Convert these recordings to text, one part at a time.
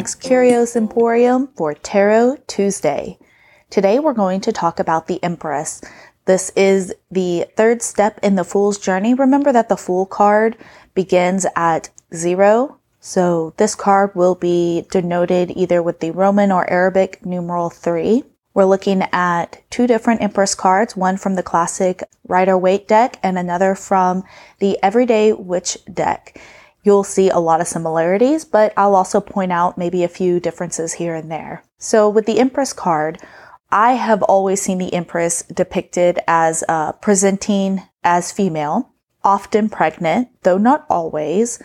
to Curios Emporium for Tarot Tuesday. Today we're going to talk about the Empress. This is the third step in the Fool's journey. Remember that the Fool card begins at zero. So this card will be denoted either with the Roman or Arabic numeral three. We're looking at two different Empress cards, one from the classic Rider Waite deck and another from the Everyday Witch deck. You'll see a lot of similarities, but I'll also point out maybe a few differences here and there. So with the Empress card, I have always seen the Empress depicted as uh, presenting as female, often pregnant, though not always,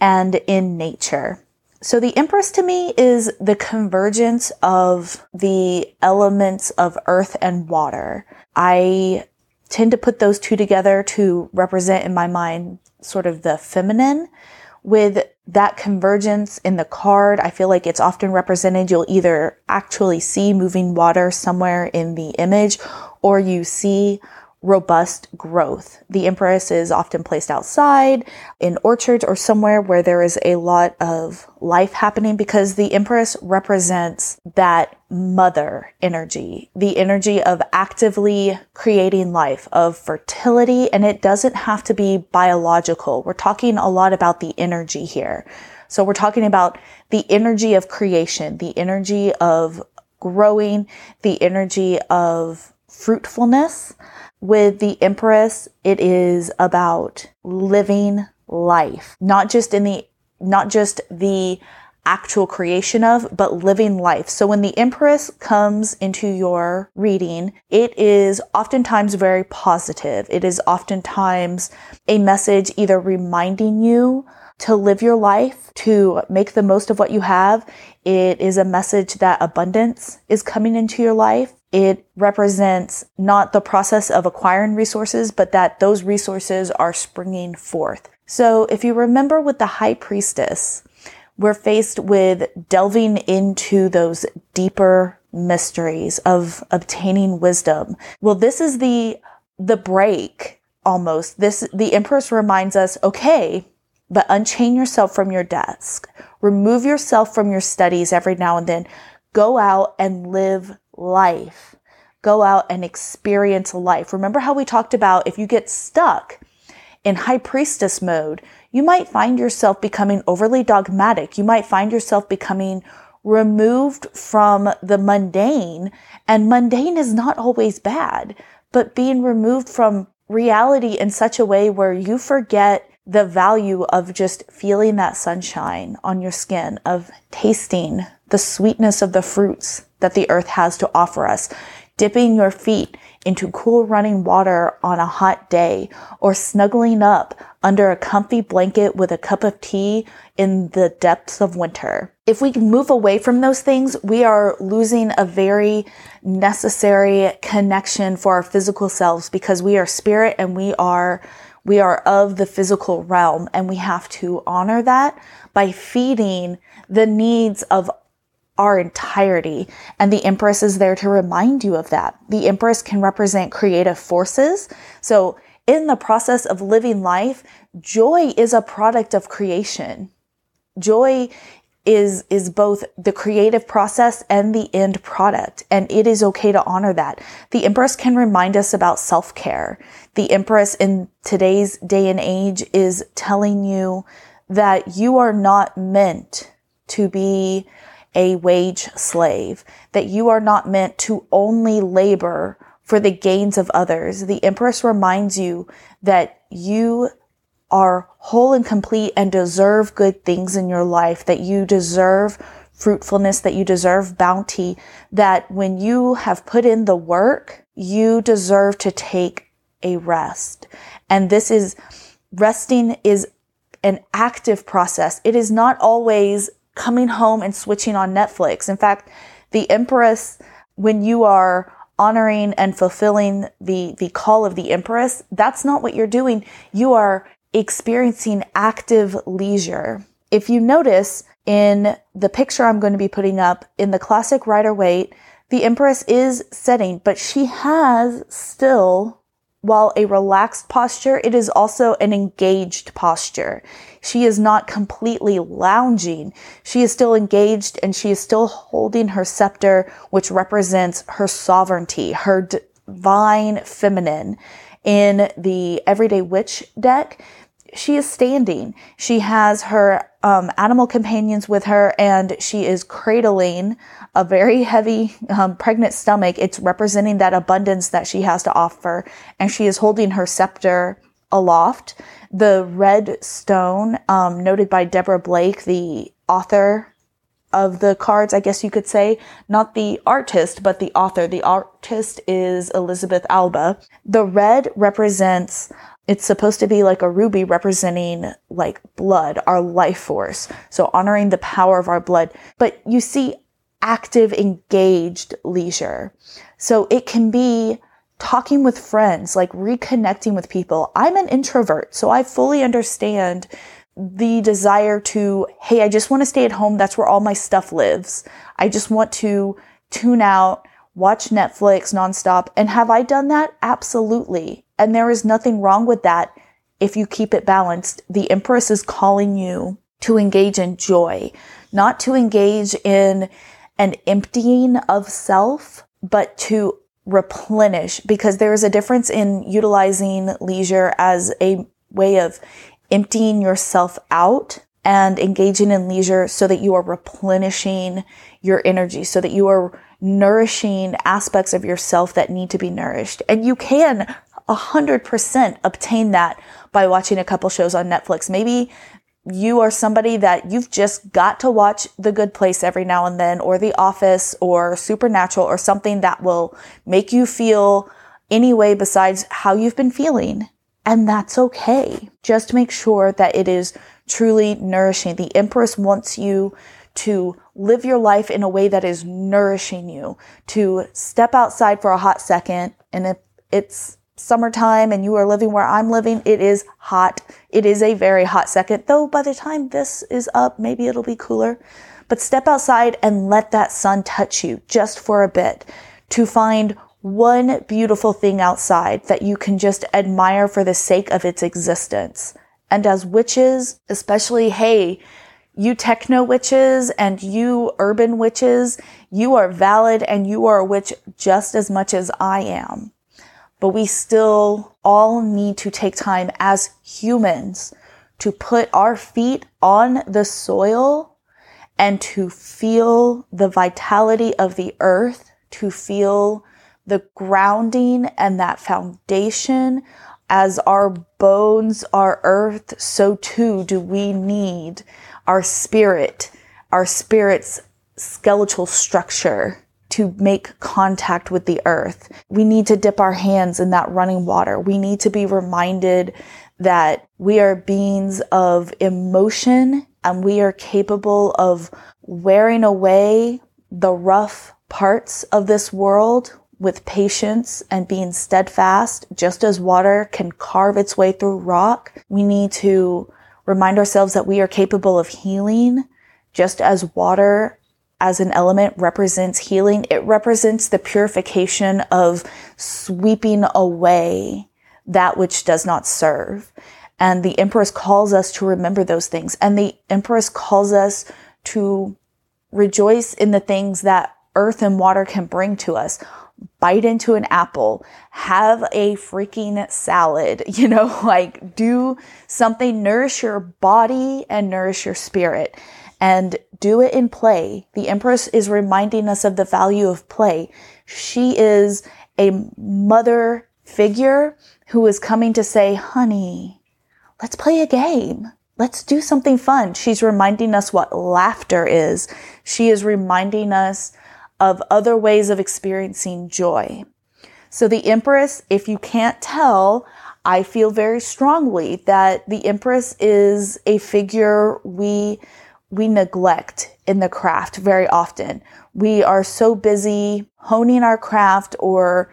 and in nature. So the Empress to me is the convergence of the elements of earth and water. I tend to put those two together to represent in my mind sort of the feminine with that convergence in the card. I feel like it's often represented. You'll either actually see moving water somewhere in the image or you see robust growth. The Empress is often placed outside in orchards or somewhere where there is a lot of life happening because the Empress represents that mother energy, the energy of actively creating life, of fertility, and it doesn't have to be biological. We're talking a lot about the energy here. So we're talking about the energy of creation, the energy of growing, the energy of fruitfulness with the Empress, it is about living life, not just in the, not just the actual creation of, but living life. So when the Empress comes into your reading, it is oftentimes very positive. It is oftentimes a message either reminding you to live your life, to make the most of what you have. It is a message that abundance is coming into your life. It represents not the process of acquiring resources, but that those resources are springing forth. So if you remember with the high priestess, we're faced with delving into those deeper mysteries of obtaining wisdom. Well, this is the, the break almost. This, the Empress reminds us, okay, but unchain yourself from your desk. Remove yourself from your studies every now and then. Go out and live life. Go out and experience life. Remember how we talked about if you get stuck in high priestess mode, you might find yourself becoming overly dogmatic. You might find yourself becoming removed from the mundane. And mundane is not always bad, but being removed from reality in such a way where you forget the value of just feeling that sunshine on your skin, of tasting the sweetness of the fruits that the earth has to offer us, dipping your feet into cool running water on a hot day, or snuggling up under a comfy blanket with a cup of tea in the depths of winter. If we move away from those things, we are losing a very necessary connection for our physical selves because we are spirit and we are we are of the physical realm and we have to honor that by feeding the needs of our entirety. And the Empress is there to remind you of that. The Empress can represent creative forces. So in the process of living life, joy is a product of creation. Joy is, is both the creative process and the end product. And it is okay to honor that. The Empress can remind us about self-care. The Empress in today's day and age is telling you that you are not meant to be a wage slave, that you are not meant to only labor for the gains of others. The Empress reminds you that you are whole and complete and deserve good things in your life, that you deserve fruitfulness, that you deserve bounty, that when you have put in the work, you deserve to take a rest. And this is resting is an active process. It is not always coming home and switching on Netflix. In fact, the Empress, when you are honoring and fulfilling the, the call of the Empress, that's not what you're doing. You are experiencing active leisure. If you notice in the picture I'm going to be putting up in the classic Rider Waite, the Empress is setting, but she has still while a relaxed posture, it is also an engaged posture. She is not completely lounging. She is still engaged and she is still holding her scepter, which represents her sovereignty, her divine feminine. In the Everyday Witch deck, she is standing. She has her um, animal companions with her and she is cradling a very heavy um, pregnant stomach. It's representing that abundance that she has to offer. And she is holding her scepter aloft. The red stone, um, noted by Deborah Blake, the author of the cards, I guess you could say, not the artist, but the author. The artist is Elizabeth Alba. The red represents it's supposed to be like a ruby representing like blood, our life force. So honoring the power of our blood. But you see active, engaged leisure. So it can be talking with friends, like reconnecting with people. I'm an introvert, so I fully understand the desire to, hey, I just want to stay at home. That's where all my stuff lives. I just want to tune out, watch Netflix nonstop. And have I done that? Absolutely. And there is nothing wrong with that if you keep it balanced. The Empress is calling you to engage in joy, not to engage in an emptying of self, but to replenish because there is a difference in utilizing leisure as a way of emptying yourself out and engaging in leisure so that you are replenishing your energy, so that you are nourishing aspects of yourself that need to be nourished. And you can 100% obtain that by watching a couple shows on Netflix. Maybe you are somebody that you've just got to watch The Good Place every now and then, or The Office, or Supernatural, or something that will make you feel any way besides how you've been feeling. And that's okay. Just make sure that it is truly nourishing. The Empress wants you to live your life in a way that is nourishing you, to step outside for a hot second. And if it's summertime and you are living where I'm living, it is hot. It is a very hot second, though by the time this is up, maybe it'll be cooler. But step outside and let that sun touch you just for a bit to find one beautiful thing outside that you can just admire for the sake of its existence. And as witches, especially, hey, you techno witches and you urban witches, you are valid and you are a witch just as much as I am but we still all need to take time as humans to put our feet on the soil and to feel the vitality of the earth, to feel the grounding and that foundation. As our bones are earth, so too do we need our spirit, our spirit's skeletal structure to make contact with the earth. We need to dip our hands in that running water. We need to be reminded that we are beings of emotion and we are capable of wearing away the rough parts of this world with patience and being steadfast, just as water can carve its way through rock. We need to remind ourselves that we are capable of healing, just as water as an element represents healing. It represents the purification of sweeping away that which does not serve. And the Empress calls us to remember those things. And the Empress calls us to rejoice in the things that earth and water can bring to us. Bite into an apple, have a freaking salad, you know, like do something, nourish your body and nourish your spirit and do it in play. The Empress is reminding us of the value of play. She is a mother figure who is coming to say, honey, let's play a game. Let's do something fun. She's reminding us what laughter is. She is reminding us of other ways of experiencing joy. So the Empress, if you can't tell, I feel very strongly that the Empress is a figure we we neglect in the craft very often. We are so busy honing our craft or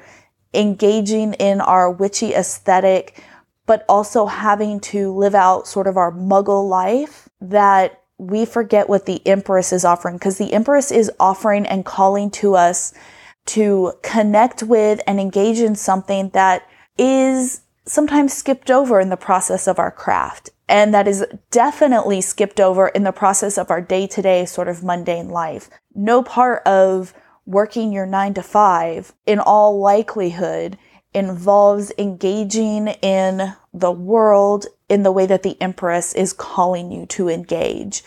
engaging in our witchy aesthetic, but also having to live out sort of our muggle life that we forget what the Empress is offering because the Empress is offering and calling to us to connect with and engage in something that is sometimes skipped over in the process of our craft. And that is definitely skipped over in the process of our day to day sort of mundane life. No part of working your nine to five in all likelihood involves engaging in the world in the way that the Empress is calling you to engage.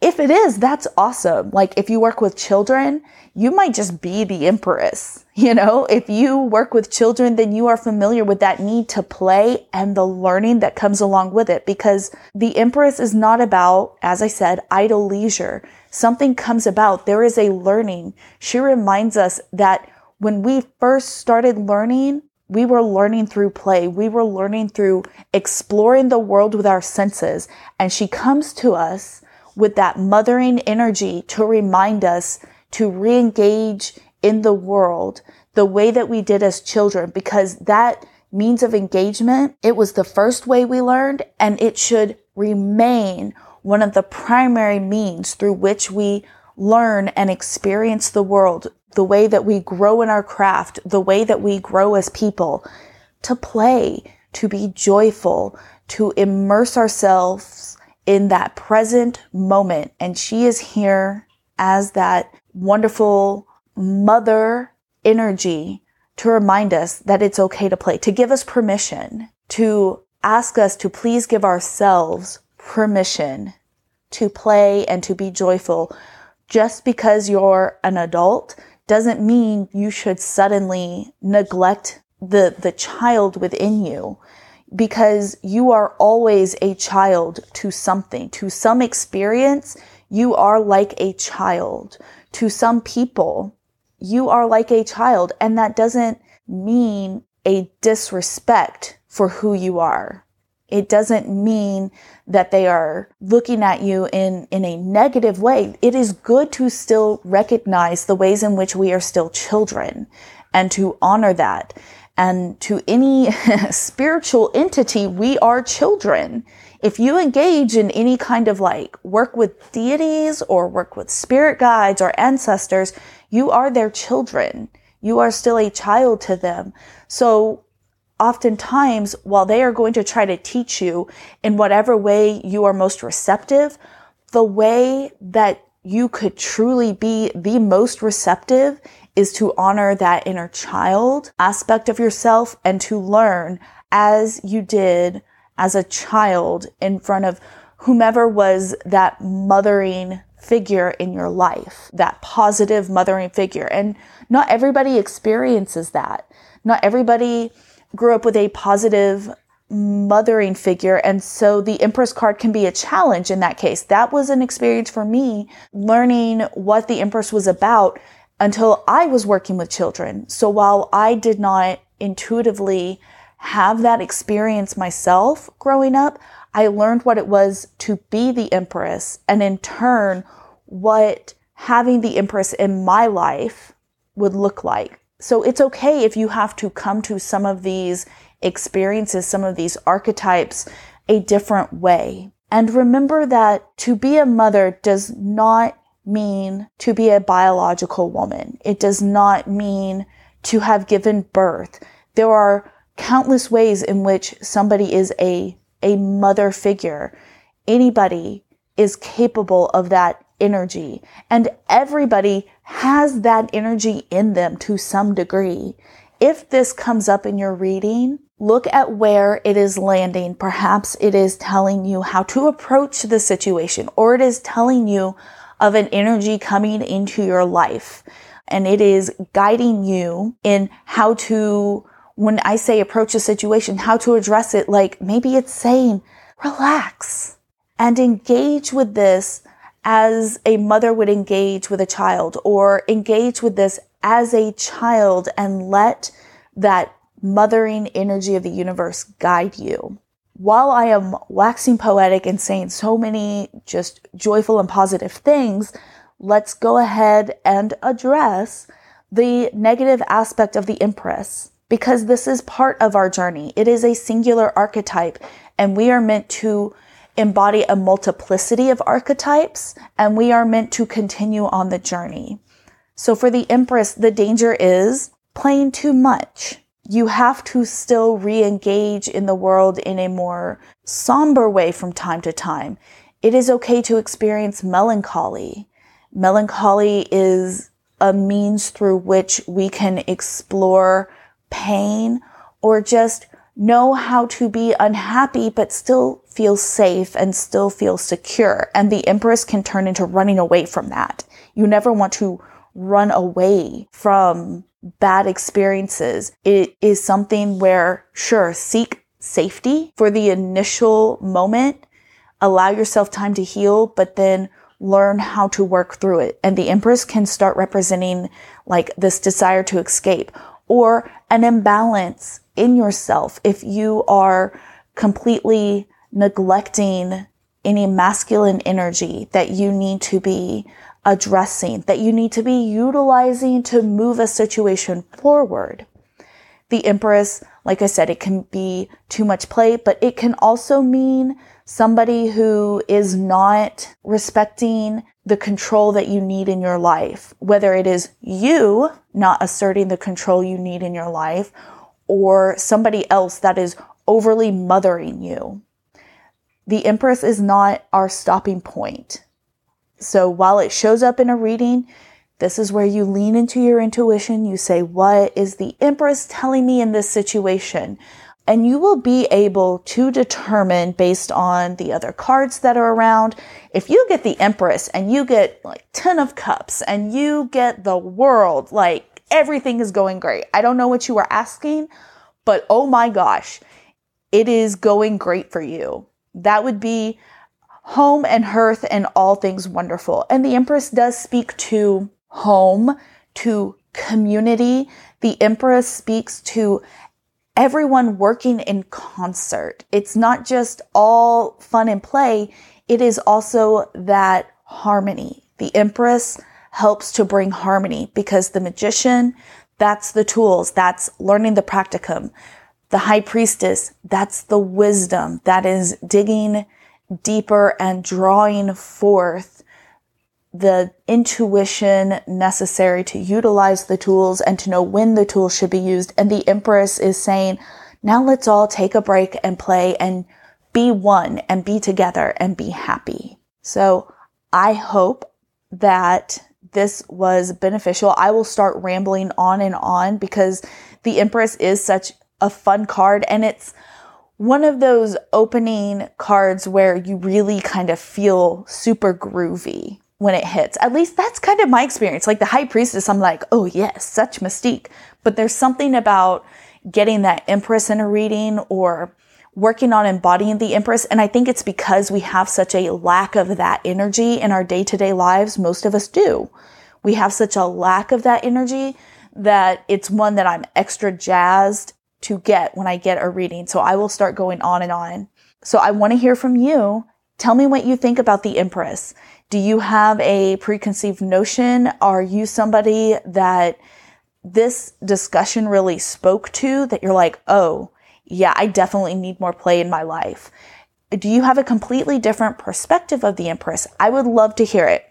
If it is, that's awesome. Like if you work with children, you might just be the Empress. You know, if you work with children, then you are familiar with that need to play and the learning that comes along with it because the Empress is not about, as I said, idle leisure. Something comes about. There is a learning. She reminds us that when we first started learning, we were learning through play. We were learning through exploring the world with our senses. And she comes to us with that mothering energy to remind us to re-engage in the world the way that we did as children, because that means of engagement, it was the first way we learned and it should remain one of the primary means through which we learn and experience the world the way that we grow in our craft, the way that we grow as people, to play, to be joyful, to immerse ourselves in that present moment. And she is here as that wonderful mother energy to remind us that it's okay to play, to give us permission, to ask us to please give ourselves permission to play and to be joyful. Just because you're an adult doesn't mean you should suddenly neglect the, the child within you because you are always a child to something, to some experience. You are like a child to some people. You are like a child and that doesn't mean a disrespect for who you are. It doesn't mean that they are looking at you in, in a negative way. It is good to still recognize the ways in which we are still children and to honor that. And to any spiritual entity, we are children. If you engage in any kind of like work with deities or work with spirit guides or ancestors, you are their children. You are still a child to them. So oftentimes, while they are going to try to teach you in whatever way you are most receptive, the way that you could truly be the most receptive is to honor that inner child aspect of yourself and to learn as you did as a child in front of whomever was that mothering figure in your life, that positive mothering figure. And not everybody experiences that. Not everybody grew up with a positive mothering figure. And so the Empress card can be a challenge in that case. That was an experience for me learning what the Empress was about until I was working with children. So while I did not intuitively have that experience myself growing up, I learned what it was to be the Empress and in turn, what having the Empress in my life would look like. So it's okay if you have to come to some of these experiences, some of these archetypes a different way. And remember that to be a mother does not mean to be a biological woman. It does not mean to have given birth. There are countless ways in which somebody is a, a mother figure. Anybody is capable of that energy and everybody has that energy in them to some degree. If this comes up in your reading, look at where it is landing. Perhaps it is telling you how to approach the situation or it is telling you of an energy coming into your life and it is guiding you in how to, when I say approach a situation, how to address it. Like maybe it's saying, relax and engage with this as a mother would engage with a child or engage with this as a child and let that mothering energy of the universe guide you. While I am waxing poetic and saying so many just joyful and positive things, let's go ahead and address the negative aspect of the Empress because this is part of our journey. It is a singular archetype and we are meant to embody a multiplicity of archetypes and we are meant to continue on the journey. So for the Empress, the danger is playing too much. you have to still re-engage in the world in a more somber way from time to time. It is okay to experience melancholy. Melancholy is a means through which we can explore pain or just know how to be unhappy but still feel safe and still feel secure. And the Empress can turn into running away from that. You never want to run away from bad experiences. It is something where, sure, seek safety for the initial moment, allow yourself time to heal, but then learn how to work through it. And the Empress can start representing like this desire to escape or an imbalance in yourself if you are completely neglecting any masculine energy that you need to be addressing, that you need to be utilizing to move a situation forward. The Empress, like I said, it can be too much play, but it can also mean somebody who is not respecting the control that you need in your life, whether it is you not asserting the control you need in your life or somebody else that is overly mothering you. The Empress is not our stopping point. So while it shows up in a reading, this is where you lean into your intuition. You say, what is the Empress telling me in this situation? And you will be able to determine based on the other cards that are around. If you get the Empress and you get like 10 of cups and you get the world, like everything is going great. I don't know what you are asking, but oh my gosh, it is going great for you. That would be home and hearth and all things wonderful. And the Empress does speak to home, to community. The Empress speaks to everyone working in concert. It's not just all fun and play. It is also that harmony. The Empress helps to bring harmony because the magician, that's the tools. That's learning the practicum. The high priestess, that's the wisdom that is digging deeper and drawing forth the intuition necessary to utilize the tools and to know when the tools should be used. And the Empress is saying, now let's all take a break and play and be one and be together and be happy. So I hope that this was beneficial. I will start rambling on and on because the Empress is such a fun card and it's one of those opening cards where you really kind of feel super groovy when it hits. At least that's kind of my experience. Like the high priestess, I'm like, oh yes, such mystique. But there's something about getting that empress in a reading or working on embodying the empress. And I think it's because we have such a lack of that energy in our day to day lives. Most of us do. We have such a lack of that energy that it's one that I'm extra jazzed to get when I get a reading. So I will start going on and on. So I want to hear from you. Tell me what you think about the Empress. Do you have a preconceived notion? Are you somebody that this discussion really spoke to that you're like, oh, yeah, I definitely need more play in my life? Do you have a completely different perspective of the Empress? I would love to hear it.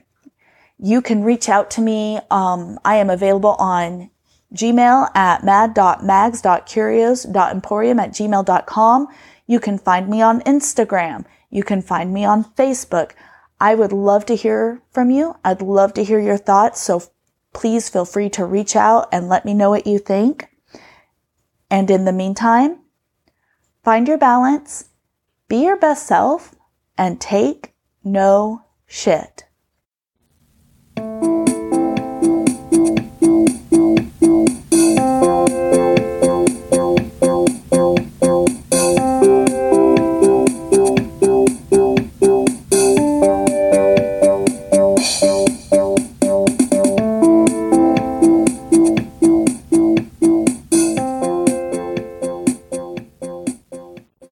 You can reach out to me. Um, I am available on Gmail at mad.mags.curios.emporium at gmail.com. You can find me on Instagram. You can find me on Facebook. I would love to hear from you. I'd love to hear your thoughts. So please feel free to reach out and let me know what you think. And in the meantime, find your balance, be your best self, and take no shit.